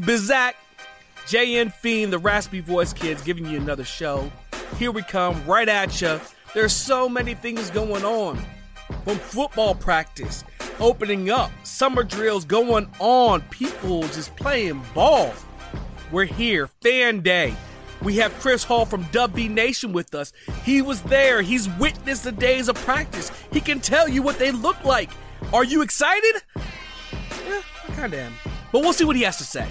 Bizak? JN Fiend, the raspy voice kids, giving you another show. Here we come, right at you. There's so many things going on. From football practice, opening up, summer drills going on, people just playing ball. We're here, fan day. We have Chris Hall from WV Nation with us. He was there. He's witnessed the days of practice. He can tell you what they look like. Are you excited? Yeah, I kind of am. But we'll see what he has to say.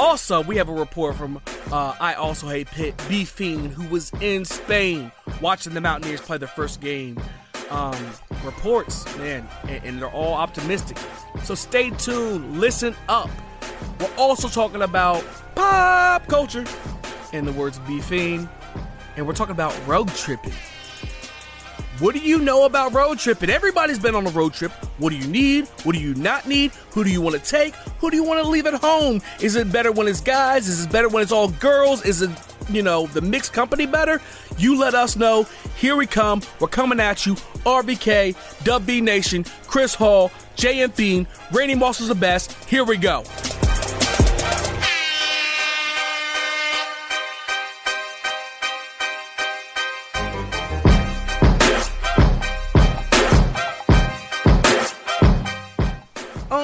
Also, we have a report from uh, I Also Hate Pitt, B Fiend, who was in Spain watching the Mountaineers play their first game. Um, reports, man, and, and they're all optimistic. So stay tuned, listen up. We're also talking about pop culture, in the words B Fiend, and we're talking about road tripping. What do you know about road tripping? Everybody's been on a road trip. What do you need? What do you not need? Who do you want to take? Who do you want to leave at home? Is it better when it's guys? Is it better when it's all girls? Is it, you know, the mixed company better? You let us know. Here we come. We're coming at you. RVK, WV Nation, Chris Hall, JM Fiend, Randy Moss is the best. Here we go.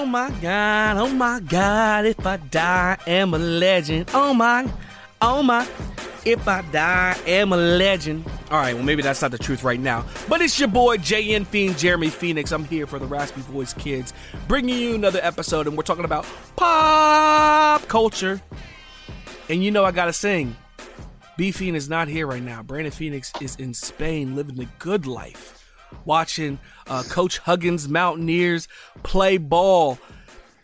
Oh my god, oh my god, if I die, am a legend. Oh my, oh my, if I die, am a legend. All right, well, maybe that's not the truth right now. But it's your boy, JN Fiend, Jeremy Phoenix. I'm here for the Raspy Voice Kids, bringing you another episode, and we're talking about pop culture. And you know, I gotta sing. B Fiend is not here right now. Brandon Phoenix is in Spain living the good life watching uh, Coach Huggins Mountaineers play ball.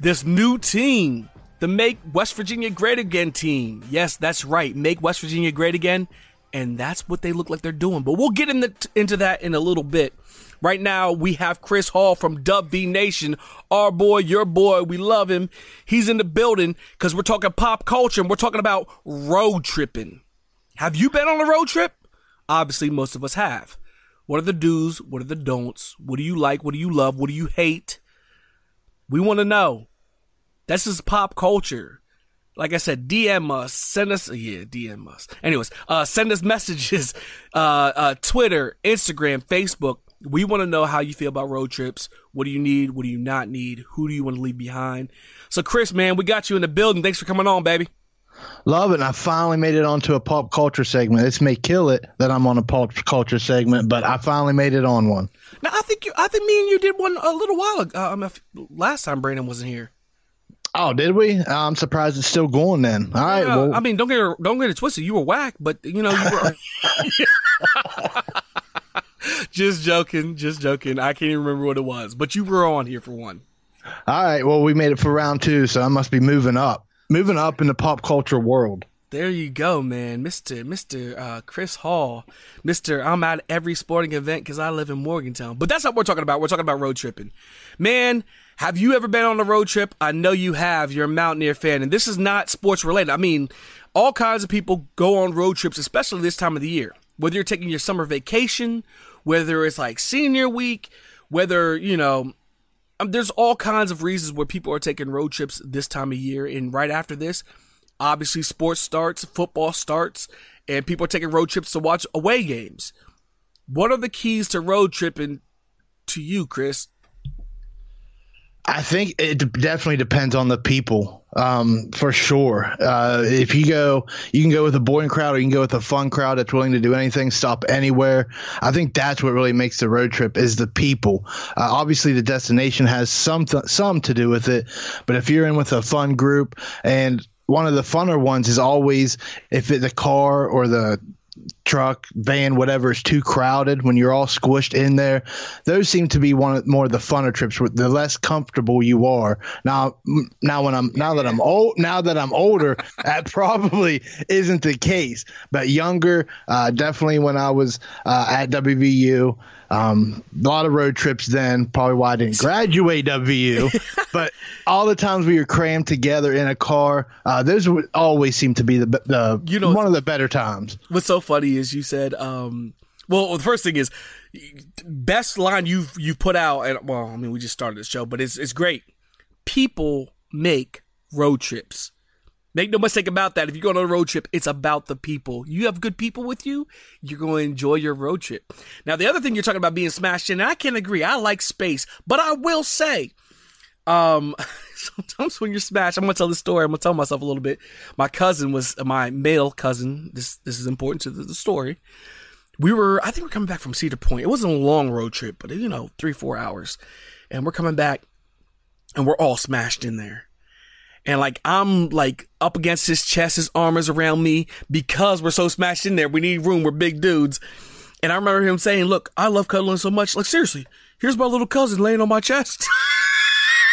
This new team, the Make West Virginia Great Again team. Yes, that's right. Make West Virginia Great Again. And that's what they look like they're doing. But we'll get in the, into that in a little bit. Right now, we have Chris Hall from Dub WV Nation, our boy, your boy. We love him. He's in the building because we're talking pop culture and we're talking about road tripping. Have you been on a road trip? Obviously, most of us have. What are the do's? What are the don'ts? What do you like? What do you love? What do you hate? We want to know. This is pop culture. Like I said, DM us, send us, yeah, DM us. Anyways, uh, send us messages, uh, uh, Twitter, Instagram, Facebook. We want to know how you feel about road trips. What do you need? What do you not need? Who do you want to leave behind? So, Chris, man, we got you in the building. Thanks for coming on, baby. Love it. And I finally made it onto a pop culture segment. This may kill it that I'm on a pop culture segment, but I finally made it on one. Now, I think you, I think me and you did one a little while ago. Um, last time Brandon wasn't here. Oh, did we? I'm surprised it's still going. Then, all right. Yeah, well, I mean, don't get it, don't get it twisted. You were whack, but you know you were. just joking, just joking. I can't even remember what it was, but you were on here for one. all right. Well, we made it for round two, so I must be moving up, moving up in the pop culture world. There you go, man, Mister Mister uh, Chris Hall, Mister. I'm at every sporting event because I live in Morgantown. But that's not what we're talking about. We're talking about road tripping, man. Have you ever been on a road trip? I know you have. You're a Mountaineer fan, and this is not sports related. I mean, all kinds of people go on road trips, especially this time of the year. Whether you're taking your summer vacation, whether it's like senior week, whether you know um, there's all kinds of reasons where people are taking road trips this time of year. And right after this, obviously sports starts, football starts, and people are taking road trips to watch away games. What are the keys to road tripping to you, Chris? I think it de- definitely depends on the people, um, for sure. Uh, if you go, you can go with a boring crowd, or you can go with a fun crowd that's willing to do anything, stop anywhere. I think that's what really makes the road trip is the people. Uh, obviously, the destination has some th- some to do with it, but if you're in with a fun group, and one of the funner ones is always if it, the car or the truck, van, whatever is too crowded when you're all squished in there. Those seem to be one of more of the funner trips. The less comfortable you are. Now, now when I'm now that I'm old, now that I'm older, that probably isn't the case. But younger, uh, definitely when I was uh, at WVU. Um, a lot of road trips then, probably why I didn't graduate WU, but all the times we were crammed together in a car, uh, those would always seem to be the, the You know- one of the better times. What's so funny is you said, um, well, the first thing is best line you've you put out, and well, I mean, we just started the show, but it's it's great. People make road trips. Make no mistake about that. If you go on a road trip, it's about the people. You have good people with you, you're going to enjoy your road trip. Now, the other thing you're talking about being smashed in, and I can agree. I like space, but I will say, um, sometimes when you're smashed, I'm gonna tell this story. I'm gonna tell myself a little bit. My cousin was my male cousin. This this is important to the, the story. We were, I think we're coming back from Cedar Point. It wasn't a long road trip, but you know, three four hours, and we're coming back, and we're all smashed in there. And like I'm like up against his chest, his arm is around me because we're so smashed in there. We need room. We're big dudes. And I remember him saying, "Look, I love cuddling so much. Like seriously, here's my little cousin laying on my chest."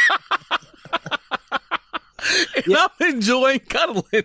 and I'm enjoying cuddling.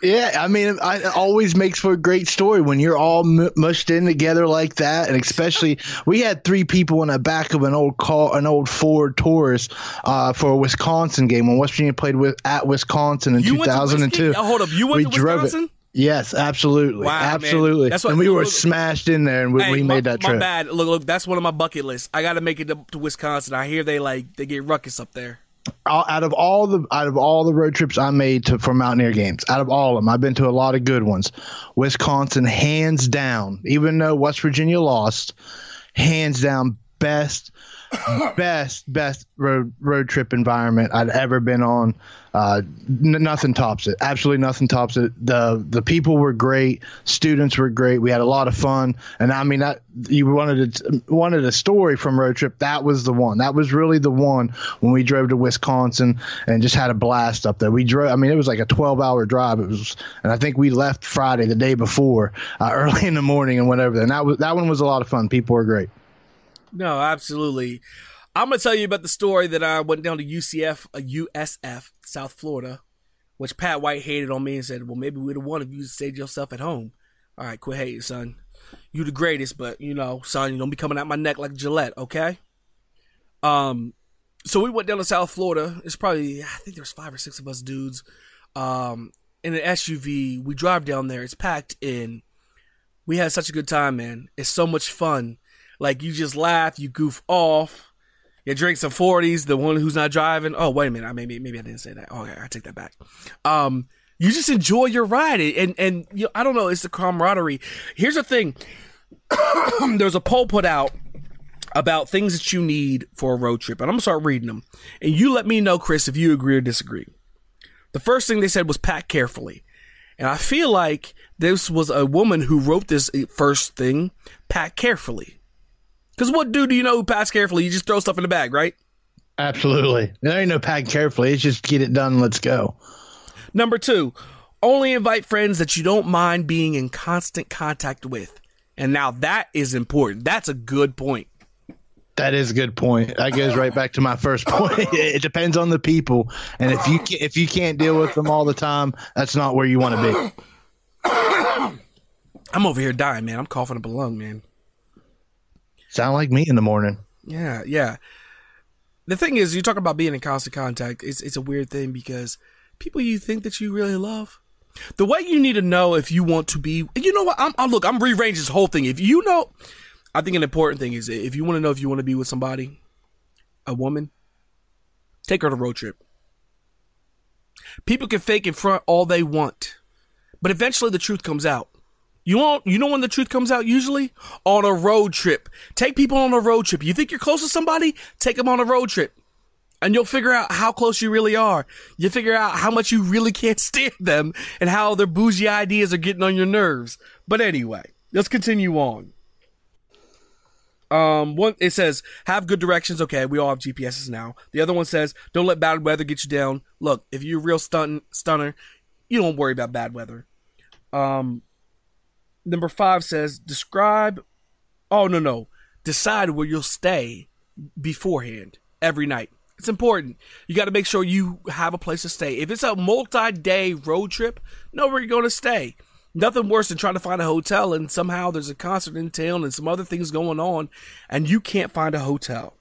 Yeah, I mean, I, it always makes for a great story when you're all m- mushed in together like that, and especially we had three people in the back of an old car, an old Ford Taurus, uh, for a Wisconsin game when West Virginia played with at Wisconsin in You went to 2002. Oh, hold up, you went we to drove Wisconsin? it. Yes, absolutely, Wow, man. absolutely. That's what- and we were look- smashed in there, and we, Hey, we my, made that my bad. Look, look, that's one of my bucket lists. I got to make it to, to Wisconsin. I hear they like they get ruckus up there. out of all the out of all the road trips I made to for Mountaineer games, out of all of them, I've been to a lot of good ones. Wisconsin, hands down, even though West Virginia lost, hands down, best, best, best road road trip environment I'd ever been on. Uh, n- nothing tops it. Absolutely nothing tops it. the The people were great. Students were great. We had a lot of fun. And I mean, that you wanted a, wanted a story from road trip. That was the one. That was really the one when we drove to Wisconsin and just had a blast up there. We drove. I mean, it was like a twelve hour drive. It was, and I think we left Friday the day before, uh, early in the morning, and went over there. And that was that one was a lot of fun. People were great. No, absolutely. I'm gonna tell you about the story that I went down to UCF, a USF, South Florida, which Pat White hated on me and said, "Well, maybe we'd have won if you stayed yourself at home." All right, quit hating, son. You the greatest, but you know, son, you don't be coming at my neck like Gillette, okay? Um, so we went down to South Florida. It's probably I think there's five or six of us dudes, um, in an SUV. We drive down there. It's packed in. We had such a good time, man. It's so much fun. Like you just laugh, you goof off, you drink some forties. The one who's not driving. Oh wait a minute, I maybe maybe I didn't say that. Okay, I take that back. Um, you just enjoy your ride, and and you I don't know, it's the camaraderie. Here's the thing. There's a poll put out about things that you need for a road trip, and I'm gonna start reading them, and you let me know, Chris, if you agree or disagree. The first thing they said was pack carefully. And I feel like this was a woman who wrote this first thing, pack carefully. Because what dude do you know who packs carefully? You just throw stuff in the bag, right? Absolutely. There ain't no pack carefully. It's just get it done. Let's go. Number two, only invite friends that you don't mind being in constant contact with. And now that is important. That's a good point. That is a good point. That goes right back to my first point. it depends on the people, and if you if you can't deal with them all the time, that's not where you want to be. I'm over here dying, man. I'm coughing up a lung, man. Sound like me in the morning. Yeah, yeah. The thing is, you talk about being in constant contact. It's it's a weird thing because people you think that you really love. The way you need to know if you want to be, you know what? I'm, I'm look. I'm rearranging this whole thing. If you know, I think an important thing is if you want to know if you want to be with somebody, a woman, take her on a road trip. People can fake in front all they want, but eventually the truth comes out. You know, you know when the truth comes out usually on a road trip. Take people on a road trip. You think you're close to somebody? Take them on a road trip. And you'll figure out how close you really are. You figure out how much you really can't stand them and how their bougie ideas are getting on your nerves. But anyway, let's continue on. Um, one it says have good directions. Okay, we all have GPSs now. The other one says don't let bad weather get you down. Look, if you're a real stun stunner, you don't worry about bad weather. Um, number five says describe. Oh no no, decide where you'll stay beforehand every night. It's important. You got to make sure you have a place to stay. If it's a multi-day road trip, know where you're going to stay. Nothing worse than trying to find a hotel and somehow there's a concert in town and some other things going on and you can't find a hotel.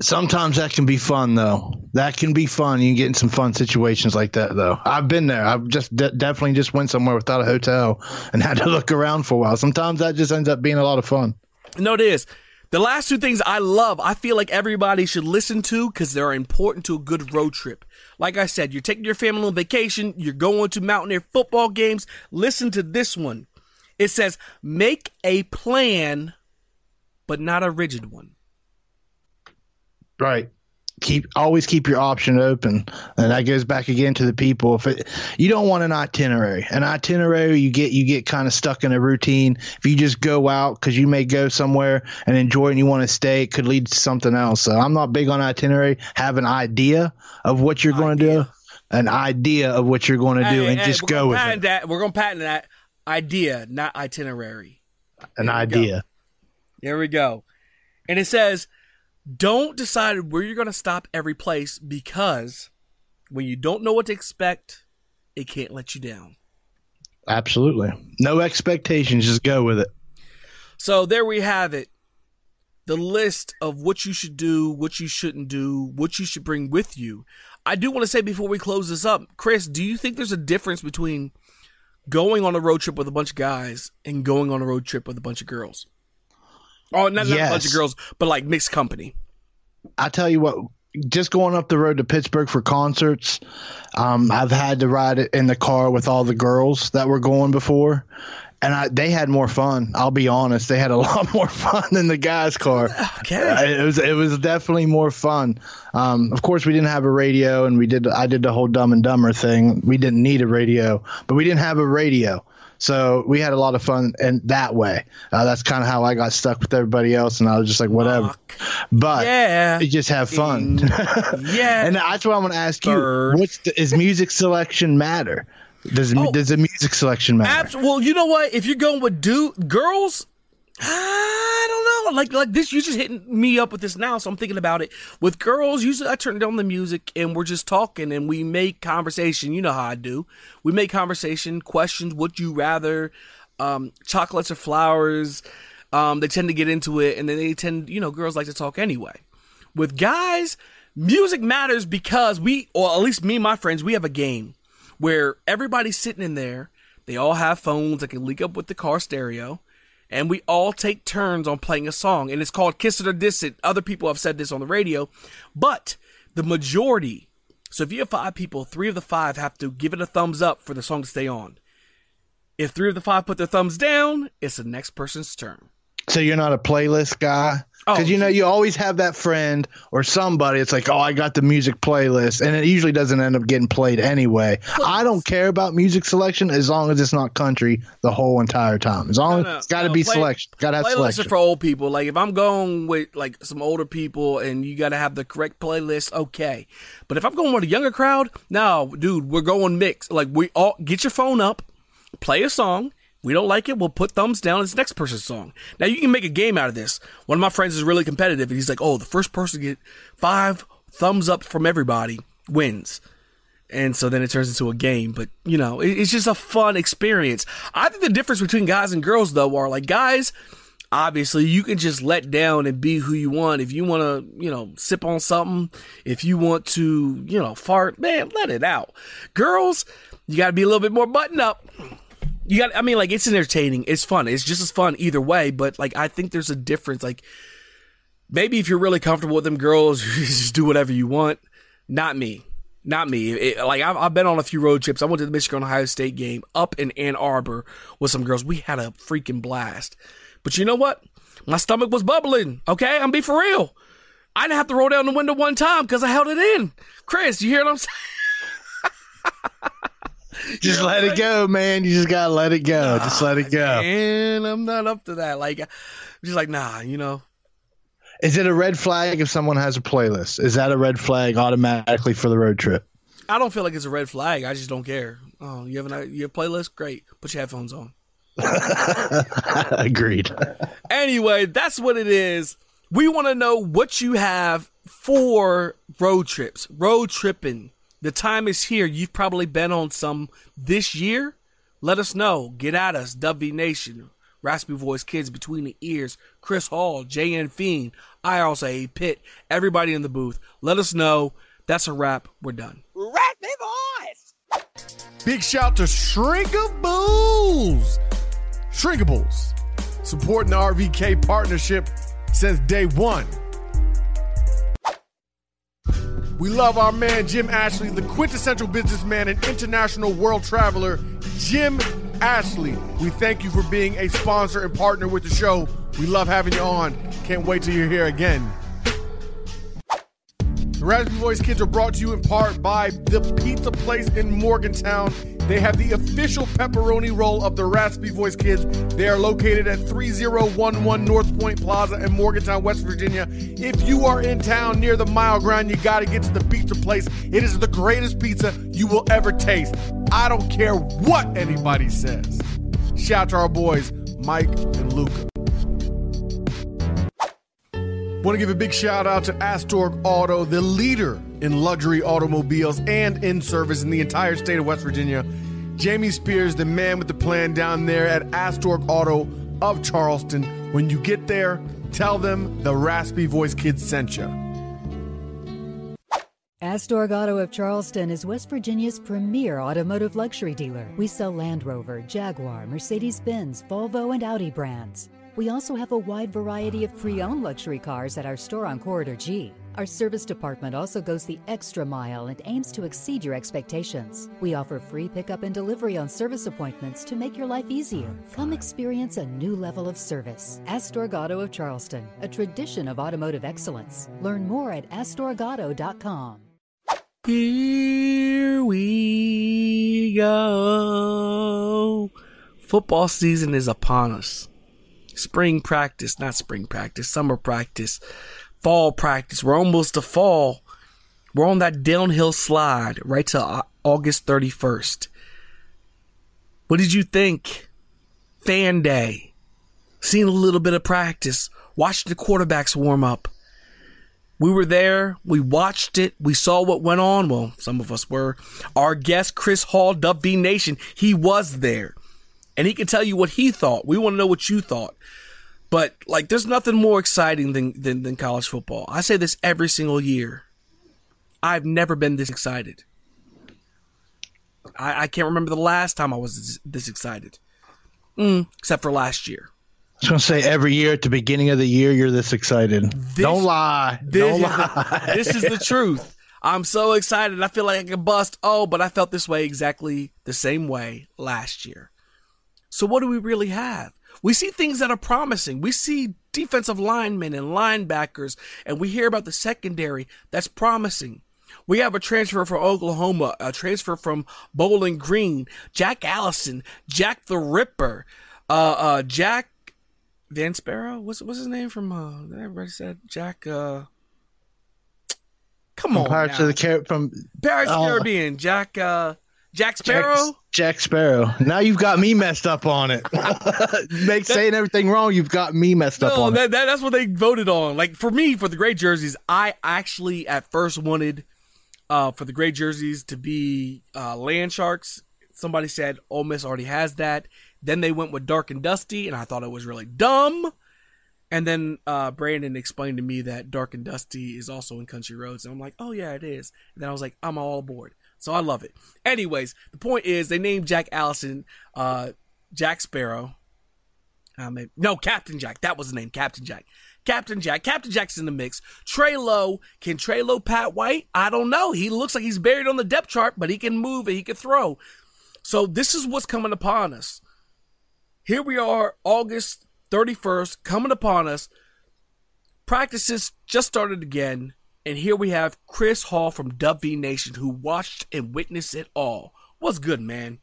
Sometimes that can be fun though. That can be fun. You can get in some fun situations like that though. I've been there. I've just de- definitely just went somewhere without a hotel and had to look around for a while. Sometimes that just ends up being a lot of fun. No, it is. The last two things I love, I feel like everybody should listen to because they're important to a good road trip. Like I said, you're taking your family on vacation, you're going to Mountaineer football games. Listen to this one. It says, make a plan, but not a rigid one. Right. Keep always keep your option open. And that goes back again to the people. If it, you don't want an itinerary. An itinerary you get you get kind of stuck in a routine. If you just go out because you may go somewhere and enjoy and you want to stay it could lead to something else. So i'm not big on itinerary. Have an idea of what you're going to do an idea of what you're going to do hey, and hey, just go with it. that we're going to patent that idea not itinerary. An idea go. there we go. And it says don't decide where you're going to stop every place because when you don't know what to expect, it can't let you down. Absolutely. No expectations, just go with it. So there we have it. The list of what you should do, what you shouldn't do, what you should bring with you. I do want to say before we close this up, Chris, do you think there's a difference between going on a road trip with a bunch of guys and going on a road trip with a bunch of girls? Oh, not, yes. not a bunch of girls, but like mixed company. I tell you what, just going up the road to Pittsburgh for concerts, um, I've had to ride in the car with all the girls that were going before, and I, they had more fun. I'll be honest; they had a lot more fun than the guys' car. Okay, it was it was definitely more fun. Um, of course, we didn't have a radio, and we did I did the whole Dumb and Dumber thing. We didn't need a radio, but we didn't have a radio. So we had a lot of fun in that way. Uh, that's kind of how I got stuck with everybody else, and I was just like, whatever. But yeah, you just have fun. yeah, and that's what I'm going to ask you: What's the, is music selection matter? Does oh, does the music selection matter? Abs- well, you know what? If you're going with dude girls, I don't know. Like like this, you just hitting me up with this now, so I'm thinking about it. With girls, usually I turn down the music and we're just talking and we make conversation. You know how I do. We make conversation, questions. Would you rather? Um, chocolates or flowers? Um, they tend to get into it, and then they tend, you know, girls like to talk anyway. With guys, music matters because we, or at least me and my friends, we have a game where everybody's sitting in there. They all have phones that can link up with the car stereo and we all take turns on playing a song, and it's called Kiss It or Diss It. Other people have said this on the radio, but the majority. So if you have five people, three of the five have to give it a thumbs up for the song to stay on. If three of the five put their thumbs down, it's the next person's turn. So you're not a playlist guy? Because Oh. you know you always have that friend or somebody. It's like, oh, I got the music playlist, and it usually doesn't end up getting played anyway. I don't care about music selection as long as it's not country the whole entire time. As long No, no, as it's got to no, be play- selection, got to have Playlists are selection. for old people. Like if I'm going with like some older people and you got to have the correct playlist, okay. But if I'm going with a younger crowd, no, dude, we're going mix. Like we all get your phone up, play a song. We don't like it, we'll put thumbs down. It's next person's song. Now you can make a game out of this. One of my friends is really competitive, and he's like, "Oh, the first person to get five thumbs up from everybody wins." and so then it turns into a game. But you know, it, it's just a fun experience. I think the difference between guys and girls though are like guys. Obviously, you can just let down and be who you want. If you want to, you know, sip on something, if you want to, you know, fart, man, let it out. Girls, you got to be a little bit more buttoned up. You got, I mean, like it's entertaining, it's fun, it's just as fun either way. But like, I think there's a difference. Like, maybe if you're really comfortable with them girls, just do whatever you want. Not me. Not me. It- like I've, I've been on a few road trips. I went to the Michigan Ohio State game up in Ann Arbor with some girls. We had a freaking blast. But you know what? My stomach was bubbling. Okay, I'm be for real. I didn't have to roll down the window one time because I held it in. Chris, you hear what I'm saying? Just let it go, man. You just gotta let it go. Just let it go. And I'm not up to that. Like, I'm just like, nah, you know. Is it a red flag if someone has a playlist? Is that a red flag automatically for the road trip? I don't feel like it's a red flag. I just don't care. Oh, you have an you have a playlist? Great. Put your headphones on. Agreed. Anyway, that's what it is. We want to know what you have for road trips, road tripping. The time is here. You've probably been on some this year. Let us know. Get at us, W Nation, Raspy Voice Kids Between the Ears, Chris Hall, JN Fiend, IRSA Pitt, everybody in the booth. Let us know. That's a wrap. We're done. Raspy voice. Big shout to Shrinkables. Shrinkables, supporting the RVK partnership since day one. We love our man Jim Ashley, the quintessential businessman and international world traveler, Jim Ashley. We thank you for being a sponsor and partner with the show. We love having you on. Can't wait till you're here again. The Raspy Voice Kids are brought to you in part by The Pizza Place in Morgantown. They have the official pepperoni roll of the Raspy Voice Kids. They are located at 3011 North Point Plaza in Morgantown, West Virginia. If you are in town near the mile ground, you got to get to the pizza place. It is the greatest pizza you will ever taste. I don't care what anybody says. Shout out to our boys, Mike and Luca. Want to give a big shout out to Astorg Auto, the leader in luxury automobiles and in service in the entire state of West Virginia. Jamie Spears, the man with the plan down there at Astorg Auto of Charleston. When you get there, tell them the Raspy Voice Kids sent you. Astorg Auto of Charleston is West Virginia's premier automotive luxury dealer. We sell Land Rover, Jaguar, Mercedes Benz, Volvo, and Audi brands. We also have a wide variety of pre owned luxury cars at our store on Corridor G. Our service department also goes the extra mile and aims to exceed your expectations. We offer free pickup and delivery on service appointments to make your life easier. Come experience a new level of service. Astorg Auto of Charleston, a tradition of automotive excellence. Learn more at astorgauto.com. Here we go. Football season is upon us. Spring practice, not spring practice, summer practice, fall practice. We're almost to fall. We're on that downhill slide right to August 31st. What did you think? Fan day. Seeing a little bit of practice. Watching the quarterbacks warm up. We were there. We watched it. We saw what went on. Well, some of us were. Our guest, Chris Hall, Dub V Nation, he was there. And he can tell you what he thought. We want to know what you thought. But, like, there's nothing more exciting than, than, than college football. I say this every single year. I've never been this excited. I, I can't remember the last time I was this, this excited. Mm, except for last year. I was gonna say every year at the beginning of the year you're this excited. Don't lie. This, Don't lie. the, this is the truth. I'm so excited. I feel like I can bust. Oh, but I felt this way exactly the same way last year. So what do we really have? We see things that are promising. We see defensive linemen and linebackers, and we hear about the secondary that's promising. We have a transfer from Oklahoma, a transfer from Bowling Green, Jack Allison, Jack the Ripper, uh, uh, Jack Van Sparrow. What's what's his name from? Uh, everybody said Jack. Uh, come on, Pirates now. of the Car- from Pirates of the Oh. Caribbean. Jack. Uh, Jack Sparrow. Jack, Jack Sparrow. Now you've got me messed up on it. Make saying everything wrong, you've got me messed up No, on it. that, that, that's what they voted on. Like for me, for the gray jerseys, I actually at first wanted uh, for the gray jerseys to be uh, land sharks. Somebody said Ole Miss already has that. Then they went with dark and dusty, and I thought it was really dumb. And then uh, Brandon explained to me that dark and dusty is also in country roads, and I'm like, oh yeah, it is. And then I was like, I'm all aboard. So I love it. Anyways, the point is they named Jack Allison uh, Jack Sparrow. Uh, maybe, no, Captain Jack. That was the name, Captain Jack. Captain Jack. Captain Jack's in the mix. Trey Lowe. Can Trey Lowe Pat White? I don't know. He looks like he's buried on the depth chart, but he can move and he can throw. So this is what's coming upon us. Here we are, August 31st, coming upon us. Practices just started again. And here we have Chris Hall from Dub V Nation who watched and witnessed it all. What's good, man?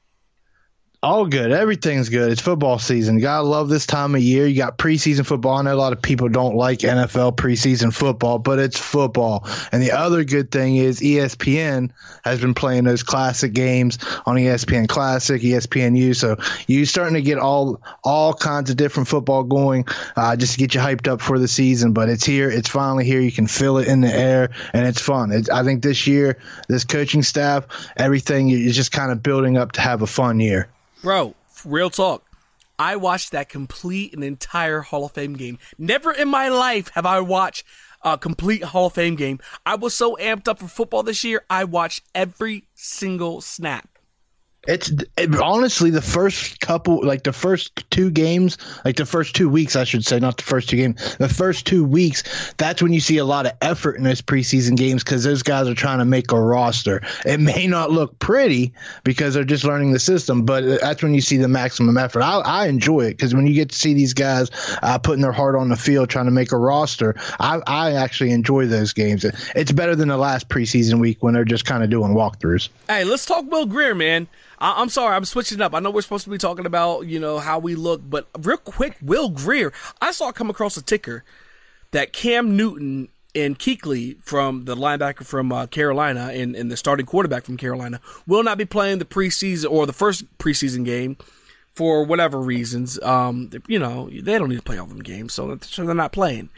All good. Everything's good. It's football season. You gotta love this time of year. You got preseason football. I know a lot of people don't like NFL preseason football, but it's football. And the other good thing is ESPN has been playing those classic games on ESPN Classic, ESPNU. So you starting to get all all kinds of different football going, uh, just to get you hyped up for the season. But it's here. It's finally here. You can feel it in the air, and it's fun. It's, I think this year, this coaching staff, everything is just kind of building up to have a fun year. Bro, real talk. I watched that complete and entire Hall of Fame game. Never in my life have I watched a complete Hall of Fame game. I was so amped up for football this year, I watched every single snap. It's it, honestly the first couple, like the first two games, like the first two weeks, I should say, not the first two games. The first two weeks, that's when you see a lot of effort in those preseason games because those guys are trying to make a roster. It may not look pretty because they're just learning the system, but that's when you see the maximum effort. I, I enjoy it because when you get to see these guys uh, putting their heart on the field trying to make a roster, I, I actually enjoy those games. It's better than the last preseason week when they're just kind of doing walkthroughs. Hey, let's talk Will Grier, man. I- I'm sorry, I'm switching up. I know we're supposed to be talking about, you know, how we look, but real quick, Will Grier. I saw come across a ticker that Cam Newton and Kuechly from the linebacker from uh, Carolina and, and the starting quarterback from Carolina will not be playing the preseason or the first preseason game for whatever reasons. Um, you know, they don't need to play all them games, so, so they're not playing.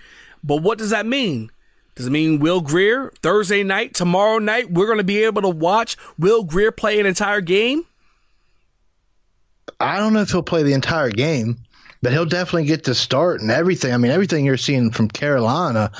But what does that mean? Does it mean Will Grier Thursday night, tomorrow night, we're going to be able to watch Will Grier play an entire game? I don't know if he'll play the entire game, but he'll definitely get to start and everything. I mean, everything you're seeing from Carolina,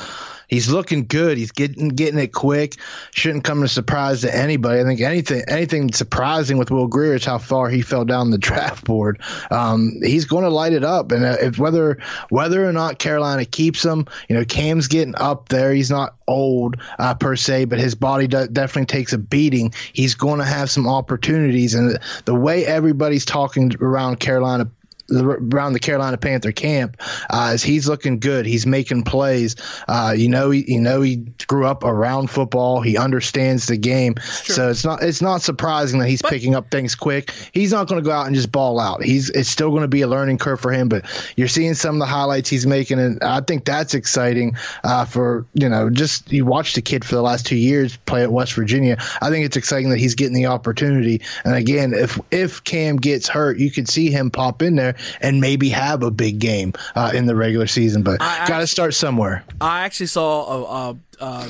he's looking good. He's getting getting it quick. Shouldn't come as a surprise to anybody. I think anything anything surprising with Will Grier is how far he fell down the draft board. Um, he's going to light it up, and uh, if whether whether or not Carolina keeps him, you know, Cam's getting up there. He's not old uh, per se, but his body do- definitely takes a beating. He's going to have some opportunities, and the way everybody's talking around Carolina around the Carolina Panther camp uh, is he's looking good. He's making plays. Uh, you know, he, you know, he grew up around football. He understands the game. So it's not it's not surprising that he's picking up things quick. He's not going to go out and just ball out. He's it's still going to be a learning curve for him. But you're seeing some of the highlights he's making, and I think that's exciting uh, for you know just you watched the kid for the last two years play at West Virginia. I think it's exciting that he's getting the opportunity. And again, if if Cam gets hurt, you could see him pop in there and maybe have a big game uh, in the regular season. But got to start somewhere. I actually saw a, a, a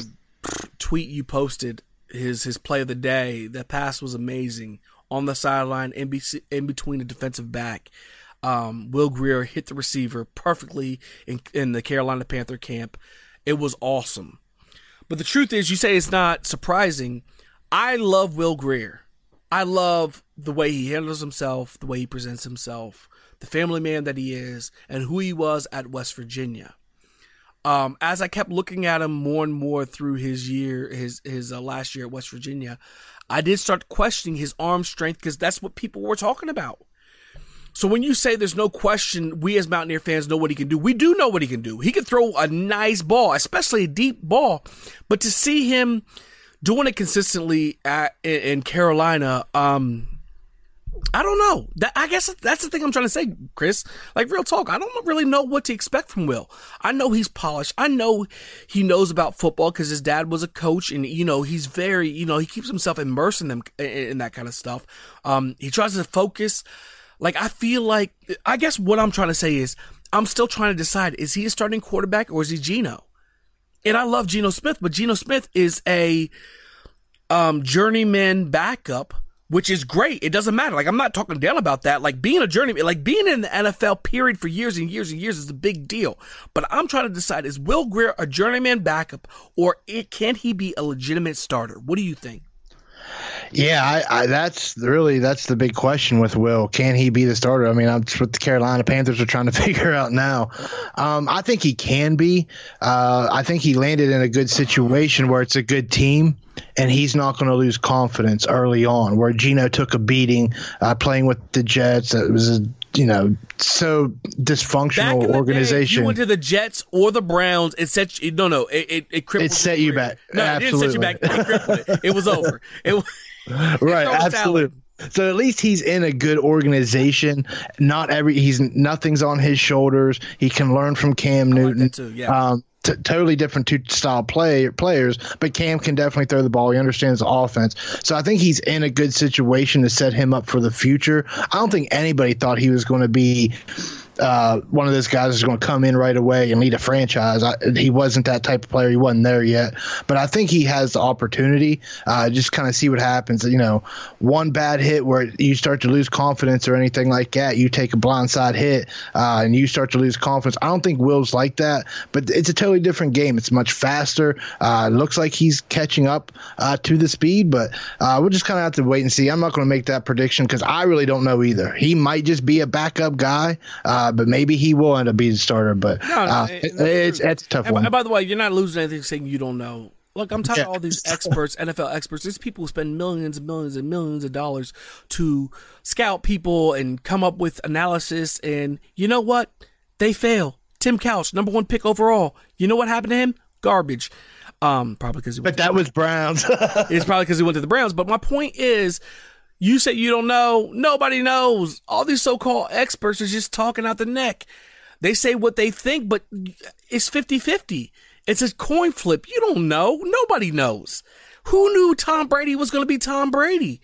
tweet you posted his his play of the day. That pass was amazing on the sideline in, be, in between the defensive back. Um, Will Grier hit the receiver perfectly in, in the Carolina Panther camp. It was awesome. But the truth is, you say it's not surprising. I love Will Grier. I love the way he handles himself, the way he presents himself, the family man that he is, and who he was at West Virginia um, as I kept looking at him more and more through his year, his his uh, last year at West Virginia, I did start questioning his arm strength because that's what people were talking about. So when you say there's no question, we as Mountaineer fans know what he can do. We do know what he can do. He can throw a nice ball, especially a deep ball. But to see him doing it consistently at in Carolina, um, I don't know. That, I guess that's the thing I'm trying to say, Chris. Like real talk, I don't really know what to expect from Will. I know he's polished. I know he knows about football because his dad was a coach, and you know he's very, you know, he keeps himself immersed in them in that kind of stuff. Um, he tries to focus. Like I feel like, I guess what I'm trying to say is, I'm still trying to decide: is he a starting quarterback or is he Geno? And I love Geno Smith, but Geno Smith is a um, journeyman backup which is great. It doesn't matter. Like I'm not talking down about that. Like being a journeyman, like being in the NFL period for years and years and years is a big deal. But I'm trying to decide: is Will Grier a journeyman backup, or it, can he be a legitimate starter? What do you think? Yeah, I, I, that's really that's the big question with Will. Can he be the starter? I mean, that's what the Carolina Panthers are trying to figure out now. Um, I think he can be. Uh, I think he landed in a good situation where it's a good team and he's not going to lose confidence early on. Where Geno took a beating uh, playing with the Jets, it was a you know so dysfunctional organization. Day, you went to the Jets or the Browns. It set you, no no it it, it crippled. It set you back. No, absolutely. it didn't set you back. It, it. it was over. It right, absolutely. So at least he's in a good organization. Not every he's nothing's on his shoulders. He can learn from Cam Newton. Like too, yeah. Um, t- totally different two style play players, but Cam can definitely throw the ball. He understands the offense, so I think he's in a good situation to set him up for the future. I don't think anybody thought he was going to be uh, one of those guys is going to come in right away and lead a franchise. I, he wasn't that type of player. He wasn't there yet, but I think he has the opportunity. Uh, just kind of see what happens. You know, one bad hit where you start to lose confidence or anything like that. You take a blindside hit uh, and you start to lose confidence. I don't think Will's like that, but it's a totally different game. It's much faster. Uh, looks like he's catching up uh, to the speed, but uh, we'll just kind of have to wait and see. I'm not going to make that prediction because I really don't know either. He might just be a backup guy. Uh, uh, but maybe he will end up being the starter. But no, no, uh, it, it's it's a tough and, one. And by the way, you're not losing anything saying you don't know. Look, I'm talking yeah. all these experts, NFL experts. These people who spend millions and millions and millions of dollars to scout people and come up with analysis. And you know what? They fail. Tim Couch, number one pick overall. You know what happened to him? Garbage. Um, probably because. But that was Browns. it's probably because he went to the Browns. But my point is, you say you don't know. Nobody knows. All these so-called experts are just talking out the neck. They say what they think, but it's 50-50. It's a coin flip. You don't know. Nobody knows. Who knew Tom Brady was going to be Tom Brady?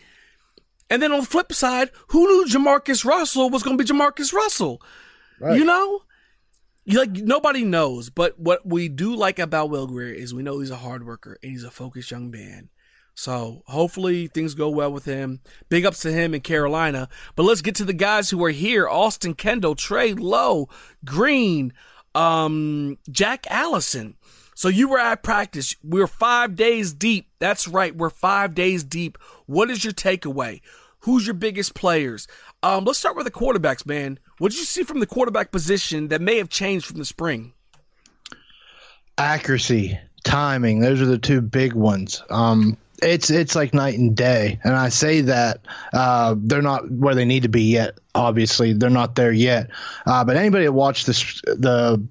And then on the flip side, who knew Jamarcus Russell was going to be Jamarcus Russell? Right. You know? Like nobody knows, but what we do like about Will Grier is we know he's a hard worker and he's a focused young man. So hopefully things go well with him. Big ups to him in Carolina. But let's get to the guys who are here: Austin Kendall, Trey Lowe, Green, um, Jack Allison. So you were at practice. We're five days deep. That's right. We're five days deep. What is your takeaway? Who's your biggest players? Um, let's start with the quarterbacks, man. What did you see from the quarterback position that may have changed from the spring? Accuracy, timing. Those are the two big ones. Um, it's it's like night and day, and I say that uh, they're not where they need to be yet. Obviously, they're not there yet. Uh, but anybody that watched this the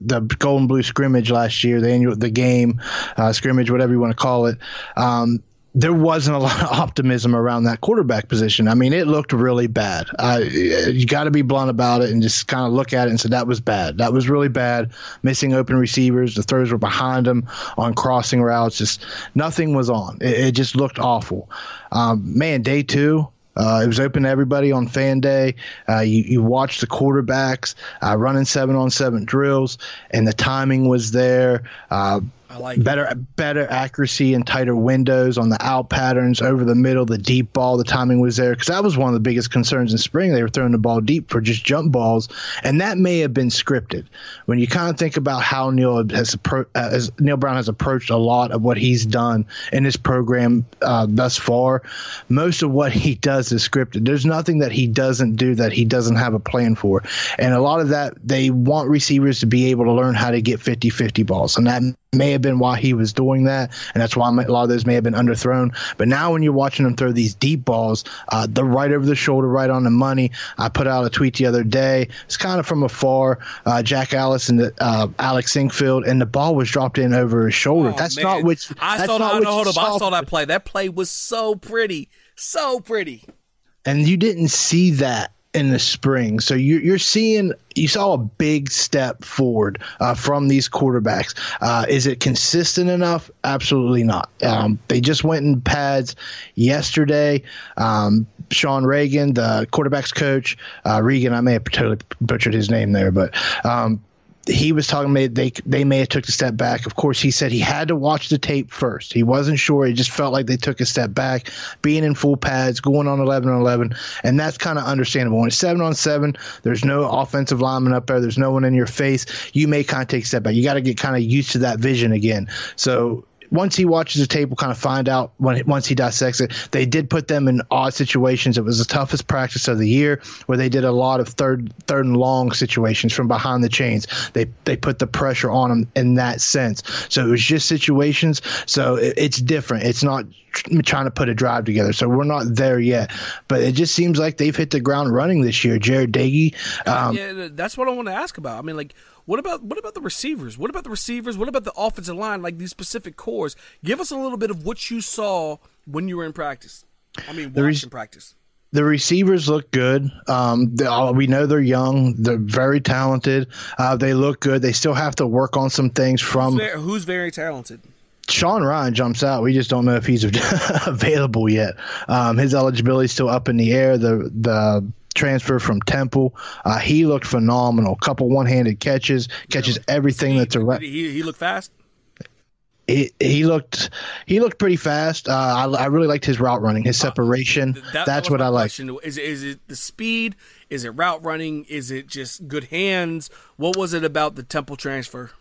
the Golden Blue scrimmage last year, the annual the game uh, scrimmage, whatever you want to call it, um, there wasn't a lot of optimism around that quarterback position. I mean, it looked really bad. Uh, you got to be blunt about it and just kind of look at it and say that was bad. That was really bad. Missing open receivers, the throws were behind them on crossing routes. Just nothing was on. It, it just looked awful. Um, man, day two. Uh, it was open to everybody on fan day. Uh, you, you watched the quarterbacks uh, running seven on seven drills, and the timing was there. I like better it. better accuracy and tighter windows on the out patterns over the middle, the deep ball. The timing was there because that was one of the biggest concerns in spring. They were throwing the ball deep for just jump balls, and that may have been scripted. When you kind of think about how Neal has appro- uh, as Neal Brown has approached a lot of what he's done in his program uh, thus far, most of what he does is scripted. There's nothing that he doesn't do that he doesn't have a plan for, and a lot of that they want receivers to be able to learn how to get 50-50 balls, and that may have been why he was doing that, and that's why a lot of those may have been underthrown. But now, when you're watching him throw these deep balls, uh, the right over the shoulder, right on the money. I put out a tweet the other day. It's kind of from afar. Uh, Jack Ellis and uh, Alex Sinkfield, and the ball was dropped in over his shoulder. Oh, that's man. not which. I saw. No, hold up. I saw that play. That play was so pretty, so pretty. And you didn't see that in the spring. So you're, you're seeing, you saw a big step forward uh, from these quarterbacks. Uh, is it consistent enough? Absolutely not. Um, they just went in pads yesterday. Um, Sean Reagan, the quarterbacks coach, uh, Reagan, I may have totally butchered his name there, but um, he was talking about they they may have took a step back. Of course, he said he had to watch the tape first. He wasn't sure. He just felt like they took a step back, being in full pads, going on eleven on eleven, and that's kind of understandable. When it's seven on seven, there's no offensive lineman up there. There's no one in your face. You may kind of take a step back. You got to get kind of used to that vision again. So once he watches the tape, we'll kind of find out when once he dissects it. They did put them in odd situations. It was the toughest practice of the year, where they did a lot of third third and long situations from behind the chains. They they put the pressure on them in that sense. So it was just situations. So it, it's different. It's not trying to put a drive together. So we're not there yet, but it just seems like they've hit the ground running this year. Jarret Doege. Um, yeah, that's what I want to ask about. I mean, like what about what about the receivers? What about the receivers? What about the offensive line? Like these specific cores. Give us a little bit of what you saw when you were in practice. I mean, watching re- practice. The receivers look good. Um, they, uh, we know they're young. They're very talented. Uh, they look good. They still have to work on some things from. Who's very, who's very talented? Sean Ryan jumps out. We just don't know if he's available yet. Um, his eligibility is still up in the air. The the transfer from Temple. Uh, he looked phenomenal. Couple one-handed catches, catches everything that's around. He, he looked fast. He, he looked he looked pretty fast. Uh, I, I really liked his route running, his uh, separation. Uh, that, That's that what I like. Is is it the speed? Is it route running? Is it just good hands? What was it about the Temple transfer?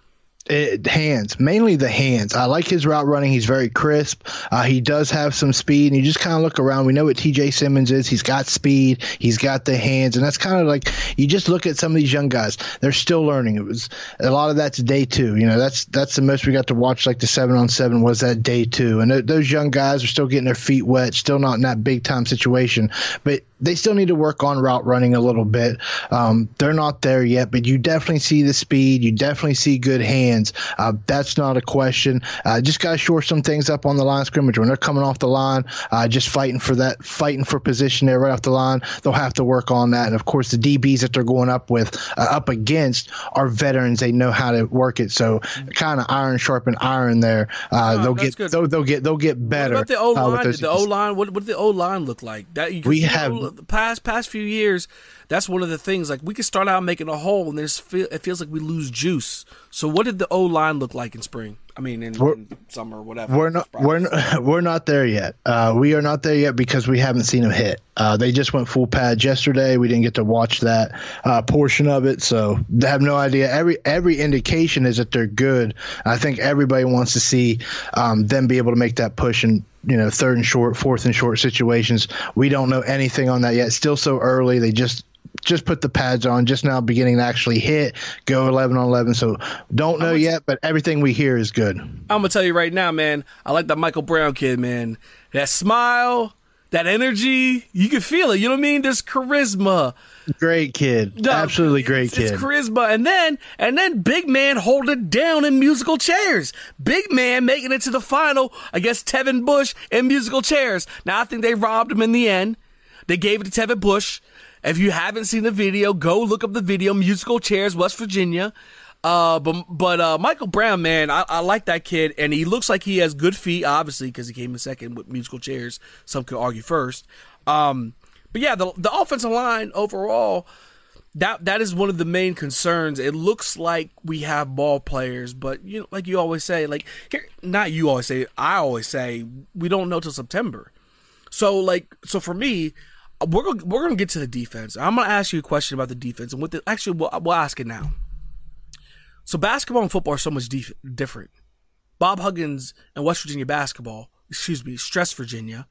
It, hands, mainly the hands. I like his route running. He's very crisp. Uh, he does have some speed, and you just kind of look around. We know what TJ Simmons is. He's got speed. He's got the hands, and that's kind of like you just look at some of these young guys. They're still learning. It was a lot of that's day two. You know, that's that's the most we got to watch. Like the seven on seven was that day two, and th- those young guys are still getting their feet wet, still not in that big time situation, but they still need to work on route running a little bit. Um, they're not there yet, but you definitely see the speed. You definitely see good hands. Uh, that's not a question. Uh, just got to shore some things up on the line scrimmage when they're coming off the line, uh, just fighting for that, fighting for position there right off the line. They'll have to work on that. And of course, the DBs that they're going up with, uh, up against, are veterans. They know how to work it. So kind of iron sharpen iron there. Uh, oh, they'll get they'll, they'll, get they'll get better. What about the O line? the O line? What what did the O line look like? That you we have the past past few years, that's one of the things. Like we could start out making a hole, and there's feel, it feels like we lose juice. So what did the O line look like in spring? I mean, in, in summer, whatever. We're not we're not, we're not there yet. Uh, we are not there yet because we haven't seen them hit. Uh, they just went full pads yesterday. We didn't get to watch that uh, portion of it, so they have no idea. Every every indication is that they're good. I think everybody wants to see um, them be able to make that push and you know third and short, fourth and short situations. We don't know anything on that yet. Still so early. They just just put the pads on, just now beginning to actually hit, go 11 on 11. So don't know yet, but everything we hear is good. I'm going to tell you right now, man, I like that Michael Brown kid, man. That smile, that energy, you can feel it. You know what I mean? There's charisma. Great kid. No, Absolutely great kid. It's charisma. And then and then big man hold it down in musical chairs. Big man making it to the final against Tevin Bush in musical chairs. Now I think they robbed him in the end. They gave it to Tevin Bush. If you haven't seen the video, go look up the video, Musical Chairs, West Virginia. Uh, but but uh, Michael Brown, man, I, I like that kid, and he looks like he has good feet, obviously, because he came in second with musical chairs. Some could argue first. Um, but yeah, the the offensive line overall, that that is one of the main concerns. It looks like we have ball players, but you know, like you always say, like here, not you always say, I always say, we don't know till September. So like, so for me, we're gonna, we're gonna get to the defense. I'm gonna ask you a question about the defense, and with the actually we'll, we'll ask it now. So basketball and football are so much def- different. Bob Huggins and West Virginia basketball, excuse me, Press Virginia,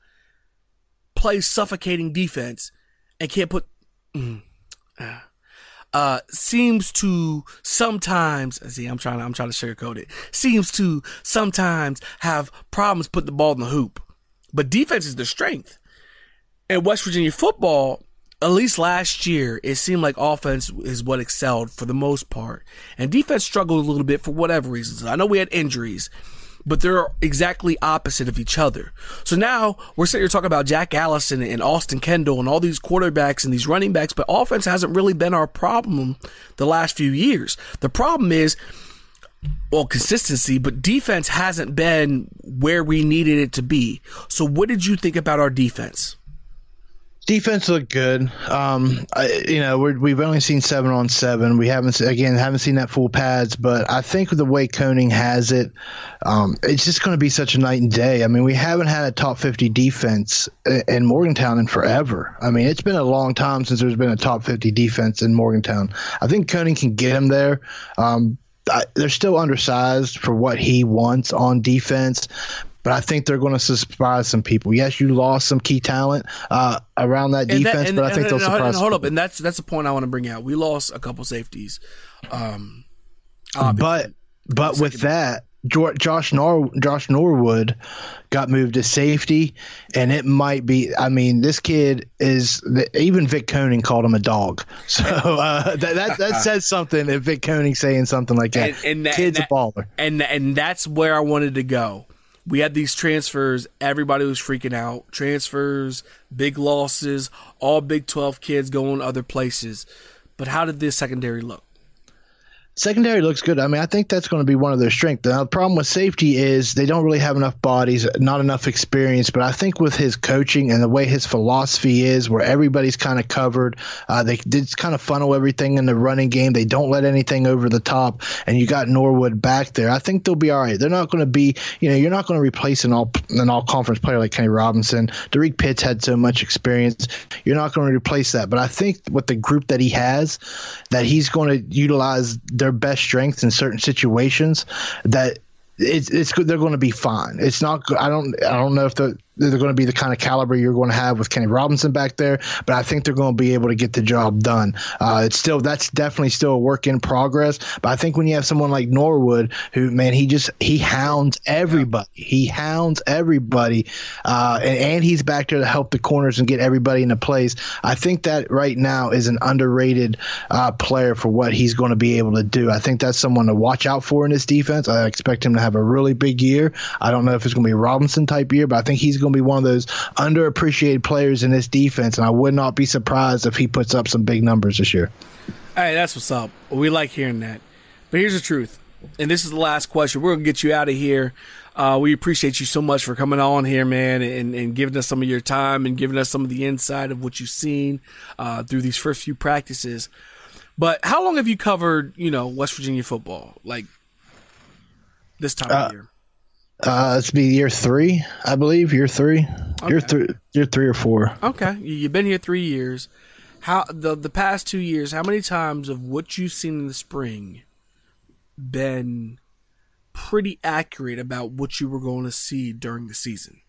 plays suffocating defense and can't put. Mm, uh, uh, seems to sometimes see I'm trying to, I'm trying to sugarcoat it seems to sometimes have problems putting the ball in the hoop, but defense is their strength. And West Virginia football, at least last year, it seemed like offense is what excelled for the most part, and defense struggled a little bit for whatever reasons. I know we had injuries but they're exactly opposite of each other. So now we're sitting here talking about Jack Allison and Austin Kendall and all these quarterbacks and these running backs, but offense hasn't really been our problem the last few years. The problem is, well, consistency, but defense hasn't been where we needed it to be. So what did you think about our defense? Defense looked good. Um, I, you know, we have only seen seven on seven. We haven't again haven't seen that full pads, but I think the way Koenning has it, um, it's just going to be such a night and day. I mean, we haven't had a top fifty defense in Morgantown in forever. I mean, it's been a long time since there's been a top fifty defense in Morgantown. I think Koenning can get him there. Um, I, they're still undersized for what he wants on defense, but I think they're going to surprise some people. Yes, you lost some key talent uh, around that defense, that, and, but I think and, they'll surprise. And hold up, and that's that's the point I want to bring out. We lost a couple safeties, um, but but with that, Josh Nor Josh Norwood got moved to safety, and it might be. I mean, this kid is even Vic Koenning called him a dog, so uh, that, that, that says something. If Vic Koenning saying something like that, and, and that, kid's and a baller, and and that's where I wanted to go we had these transfers. Everybody was freaking out. Transfers, big losses, all Big 12 kids going other places. But how did this secondary look? Secondary looks good. I mean, I think that's going to be one of their strengths. Now, the problem with safety is they don't really have enough bodies, not enough experience. But I think with his coaching and the way his philosophy is, where everybody's kind of covered, uh, they did kind of funnel everything in the running game. They don't let anything over the top, and you got Norwood back there. I think they'll be all right. They're not going to be, you know, you're not going to replace an all an all conference player like Kenny Robinson. Derrek Pitts had so much experience. You're not going to replace that. But I think with the group that he has, that he's going to utilize their best strengths in certain situations that it's it's good. They're going to be fine. It's not. I don't. I don't know if the they're going to be the kind of caliber you're going to have with Kenny Robinson back there, but I think they're going to be able to get the job done. Uh, it's still that's definitely still a work in progress, but I think when you have someone like Norwood, who man, he just he hounds everybody, he hounds everybody, uh, and, and he's back there to help the corners and get everybody into place. I think that right now is an underrated uh, player for what he's going to be able to do. I think that's someone to watch out for in this defense. I expect him to have a really big year. I don't know if it's going to be a Robinson type year, but I think he's going to be one of those underappreciated players in this defense, and I would not be surprised if he puts up some big numbers this year. Hey, that's what's up. We like hearing that. But here's the truth, and this is the last question. We're gonna get you out of here. Uh, we appreciate you so much for coming on here, man, and, and, giving us some of your time and giving us some of the insight of what you've seen uh, through these first few practices. But how long have you covered, you know, West Virginia football? Like this time uh, of year? Uh, it's be year three, I believe. Year three. Okay. Year three. Year three or four. Okay, you've been here three years. How the the past two years? How many times of what you've seen in the spring been pretty accurate about what you were going to see during the season?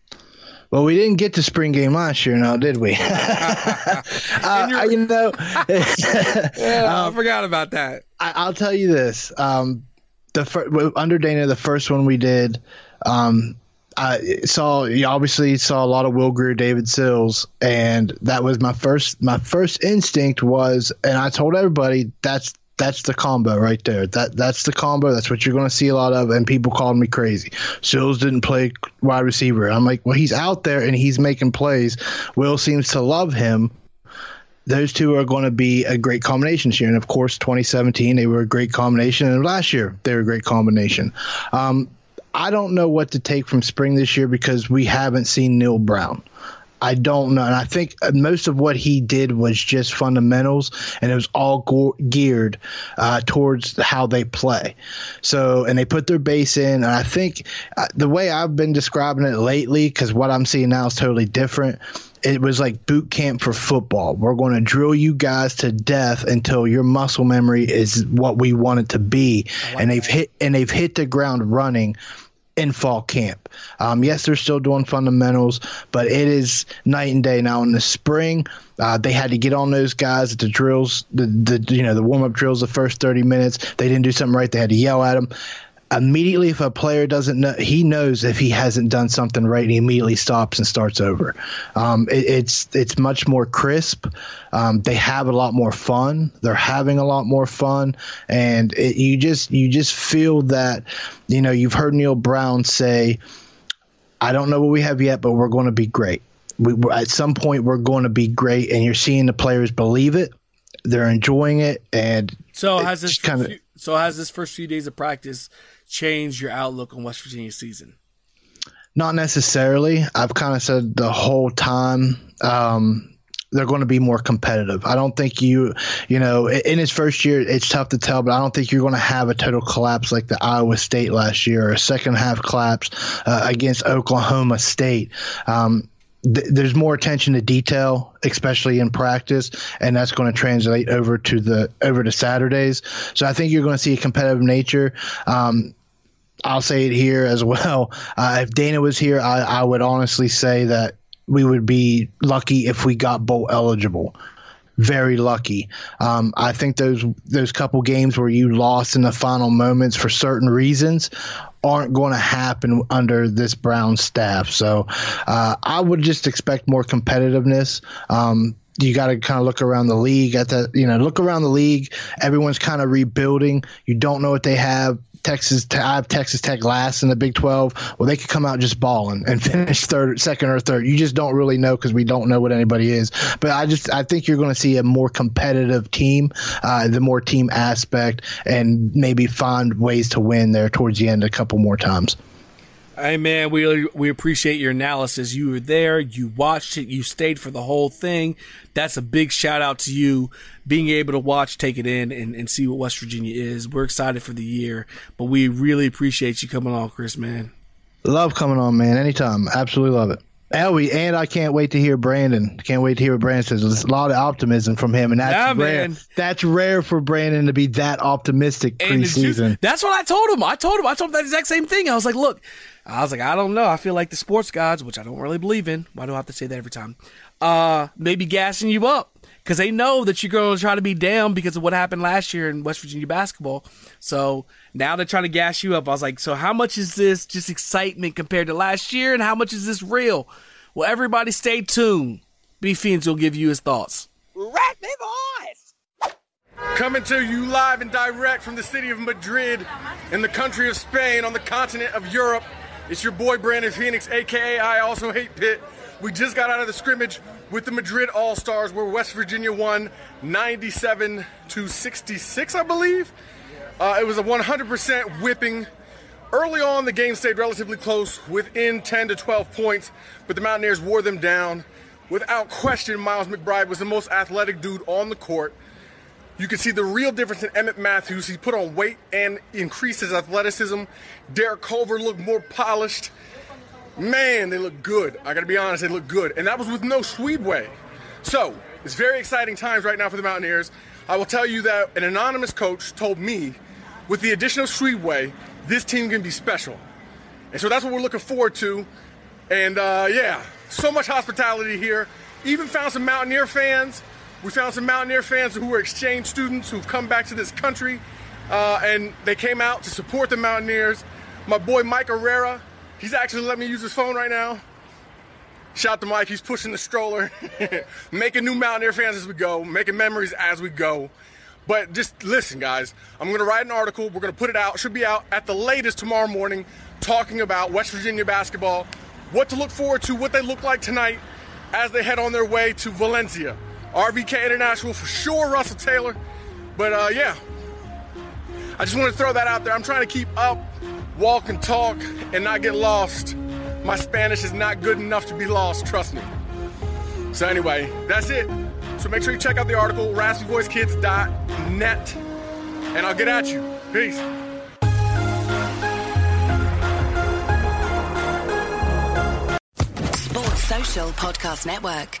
Well, we didn't get to spring game last year, now did we? uh, you know, yeah, um, I forgot about that. I, will tell you this: um, the fir- under Dana, the first one we did, um, I saw you obviously saw a lot of Will Grier, David Sills, and that was my first my first instinct was, and I told everybody that's that's the combo right there. That that's the combo. That's what you're going to see a lot of. And people called me crazy. Sills didn't play wide receiver. I'm like, well, he's out there and he's making plays. Will seems to love him. Those two are going to be a great combination this year. And of course, 2017 they were a great combination, and last year they were a great combination. Um, I don't know what to take from spring this year because we haven't seen Neal Brown. I don't know. And I think most of what he did was just fundamentals, and it was all go- geared uh, towards how they play. So, and they put their base in. And I think uh, the way I've been describing it lately, because what I'm seeing now is totally different. It was like boot camp for football. We're going to drill you guys to death until your muscle memory is what we want it to be. Like and they've that. hit and they've hit the ground running in fall camp. Um, yes, they're still doing fundamentals, but it is night and day now. In the spring, uh, they had to get on those guys at the drills, the, the you know the warm up drills, the first thirty minutes. They didn't do something right. They had to yell at them immediately if a player doesn't know he knows if he hasn't done something right and he immediately stops and starts over. Um, it, it's it's much more crisp. Um, they have a lot more fun. They're having a lot more fun. And it, you just you just feel that you know you've heard Neal Brown say i don't know what we have yet but we're going to be great. We, at some point we're going to be great and you're seeing the players believe it they're enjoying it and so has this kind of so has this first few days of practice change your outlook on West Virginia season? Not necessarily. I've kind of said the whole time um, they're going to be more competitive. I don't think you, you know, in his first year, it's tough to tell, but I don't think you're going to have a total collapse like the Iowa State last year or a second half collapse uh, against Oklahoma State. Um, there's more attention to detail, especially in practice, and that's going to translate over to the over to Saturdays. So I think you're going to see a competitive nature. Um, I'll say it here as well. Uh, if Dana was here, I, I would honestly say that we would be lucky if we got bowl eligible very lucky. Um, I think those those couple games where you lost in the final moments for certain reasons aren't going to happen under this Brown staff. So uh, I would just expect more competitiveness. Um, you got to kind of look around the league at the you know look around the league everyone's kind of rebuilding you don't know what they have Texas, I have Texas Tech last in the Big 12. Well, they could come out just balling and finish third, second, or third. You just don't really know because we don't know what anybody is. But I just, I think you're going to see a more competitive team, uh, the more team aspect, and maybe find ways to win there towards the end a couple more times. Hey man, we we appreciate your analysis. You were there, you watched it, you stayed for the whole thing. That's a big shout out to you being able to watch, take it in, and, and see what West Virginia is. We're excited for the year, but we really appreciate you coming on, Chris. Man, love coming on, man. Anytime, absolutely love it. Elwie, and I can't wait to hear Brandon. Can't wait to hear what Brandon says. There's a lot of optimism from him, and that's rare. Man. That's rare for Brandon to be that optimistic preseason. That's what I told him. I told him. I told him that exact same thing. I was like, look, I was like, I don't know. I feel like the sports gods, which I don't really believe in. Why do I have to say that every time? Uh, maybe gassing you up because they know that you're going to try to be down because of what happened last year in West Virginia basketball. So now they're trying to gas you up. I was like, so how much is this just excitement compared to last year, and how much is this real? Well, everybody stay tuned. B Fiends will give you his thoughts. Rack me voice. Coming to you live and direct from the city of Madrid in the country of Spain on the continent of Europe. It's your boy Brandon Phoenix, aka I also hate Pitt. We just got out of the scrimmage with the Madrid All Stars, where West Virginia won 97 to 66, I believe. Uh, it was a 100% whipping. Early on, the game stayed relatively close, within 10 to 12 points, but the Mountaineers wore them down. Without question, Miles McBride was the most athletic dude on the court. You can see the real difference in Emmitt Matthews. He put on weight and increased his athleticism. Derek Culver looked more polished. Man, they look good. I gotta be honest, they look good. And that was with no Tshiebwe. So, it's very exciting times right now for the Mountaineers. I will tell you that an anonymous coach told me with the addition of Tshiebwe, this team can be special. And so that's what we're looking forward to. And uh, yeah, so much hospitality here. Even found some Mountaineer fans we found some Mountaineer fans who were exchange students who've come back to this country, uh, and they came out to support the Mountaineers. My boy Mike Herrera, he's actually letting me use his phone right now. Shout to Mike, he's pushing the stroller, making new Mountaineer fans as we go, making memories as we go. But just listen, guys, I'm to write an article. We're to put it out, should be out at the latest tomorrow morning, talking about West Virginia basketball, what to look forward to, what they look like tonight as they head on their way to Valencia. RVK International for sure, Russell Taylor. But uh, yeah, I just want to throw that out there. I'm trying to keep up, walk and talk, and not get lost. My Spanish is not good enough to be lost, trust me. So anyway, that's it. So make sure you check out the article, raspyvoicekids.net, and I'll get at you. Peace. Sports Social Podcast Network.